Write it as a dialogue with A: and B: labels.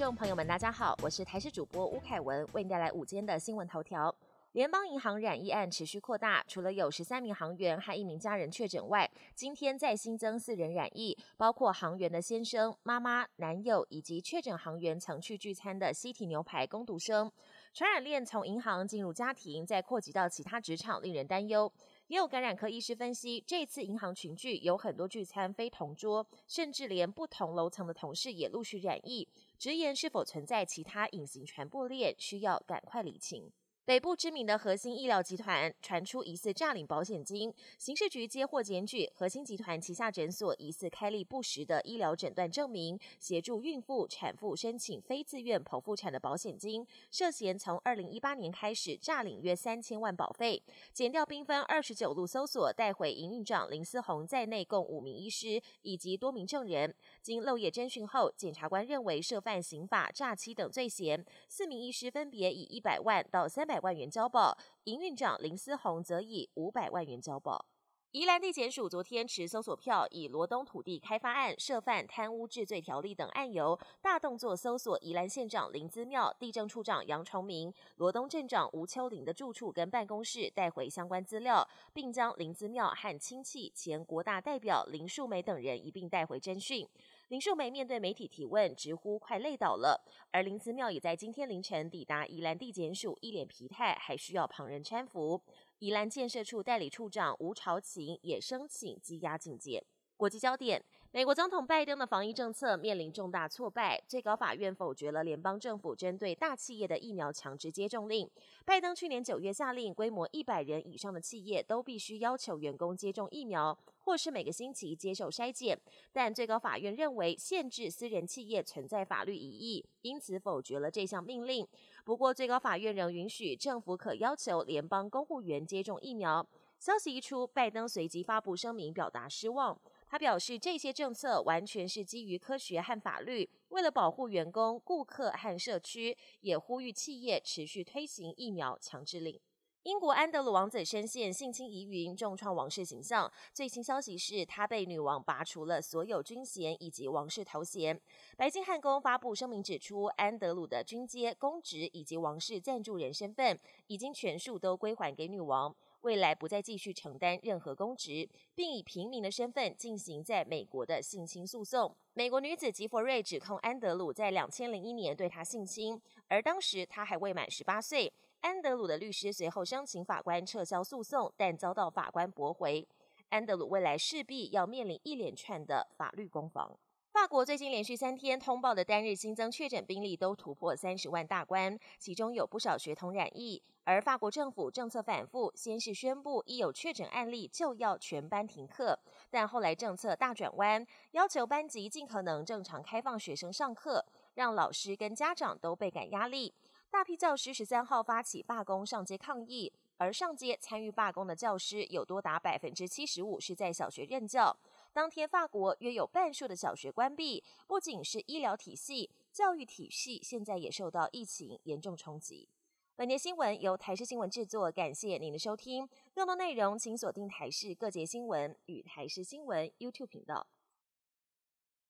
A: 众朋友们，大家好，我是台视主播吴凯文，为您带来午间的新闻头条。联邦银行染疫案持续扩大，除了有十三名行员和一名家人确诊外，今天再新增四人染疫，包括行员的先生、妈妈、男友以及确诊行员曾去聚餐的西提牛排工读生。传染链从银行进入家庭，再扩及到其他职场，令人担忧。也有感染科医师分析，这次银行群聚有很多聚餐非同桌，甚至连不同楼层的同事也陆续染疫，直言是否存在其他隐形传播链，需要赶快理清。北部知名的核心医疗集团传出疑似诈领保险金，刑事局接获检举，核心集团旗下诊所疑似开立不实的医疗诊断证明，协助孕妇、产妇申请非自愿剖腹产的保险金，涉嫌从二零一八年开始诈领约三千万保费。检调兵分二十九路搜索，带回营运长林思宏在内共五名医师以及多名证人。经漏夜侦讯后，检察官认为涉犯刑法、诈欺等罪嫌，四名医师分别以一百万到三百。万元交保，营运长林思宏则以五百万元交保。宜兰地检署昨天持搜索票，以罗东土地开发案涉犯贪污治罪条例等案由，大动作搜索宜兰县长林资庙、地政处长杨崇明、罗东镇长吴秋玲的住处跟办公室，带回相关资料，并将林资庙和亲戚前国大代表林树梅等人一并带回侦讯。林树梅面对媒体提问，直呼快累倒了。而林资妙也在今天凌晨抵达宜兰地检署，一脸疲态，还需要旁人搀扶。宜兰建设处代理处长吴朝琴也申请羁押禁戒。国际焦点：美国总统拜登的防疫政策面临重大挫败，最高法院否决了联邦政府针对大企业的疫苗强制接种令。拜登去年九月下令，规模一百人以上的企业都必须要求员工接种疫苗，或是每个星期接受筛检。但最高法院认为限制私人企业存在法律疑义，因此否决了这项命令。不过，最高法院仍允许政府可要求联邦公务员接种疫苗。消息一出，拜登随即发布声明，表达失望。他表示，这些政策完全是基于科学和法律，为了保护员工、顾客和社区，也呼吁企业持续推行疫苗强制令。英国安德鲁王子深陷性侵疑云，重创王室形象。最新消息是他被女王拔除了所有军衔以及王室头衔。白金汉宫发布声明指出，安德鲁的军阶、公职以及王室赞助人身份已经全数都归还给女王。未来不再继续承担任何公职，并以平民的身份进行在美国的性侵诉讼。美国女子吉佛瑞指控安德鲁在两千零一年对她性侵，而当时她还未满十八岁。安德鲁的律师随后申请法官撤销诉讼，但遭到法官驳回。安德鲁未来势必要面临一连串的法律攻防。法国最近连续三天通报的单日新增确诊病例都突破三十万大关，其中有不少学童染疫。而法国政府政策反复，先是宣布一有确诊案例就要全班停课，但后来政策大转弯，要求班级尽可能正常开放学生上课，让老师跟家长都倍感压力。大批教师十三号发起罢工上街抗议，而上街参与罢工的教师有多达百分之七十五是在小学任教。当天，法国约有半数的小学关闭，不仅是医疗体系，教育体系现在也受到疫情严重冲击。本节新闻由台视新闻制作，感谢您的收听。更多内容请锁定台视各节新闻与台视新闻 YouTube 频道。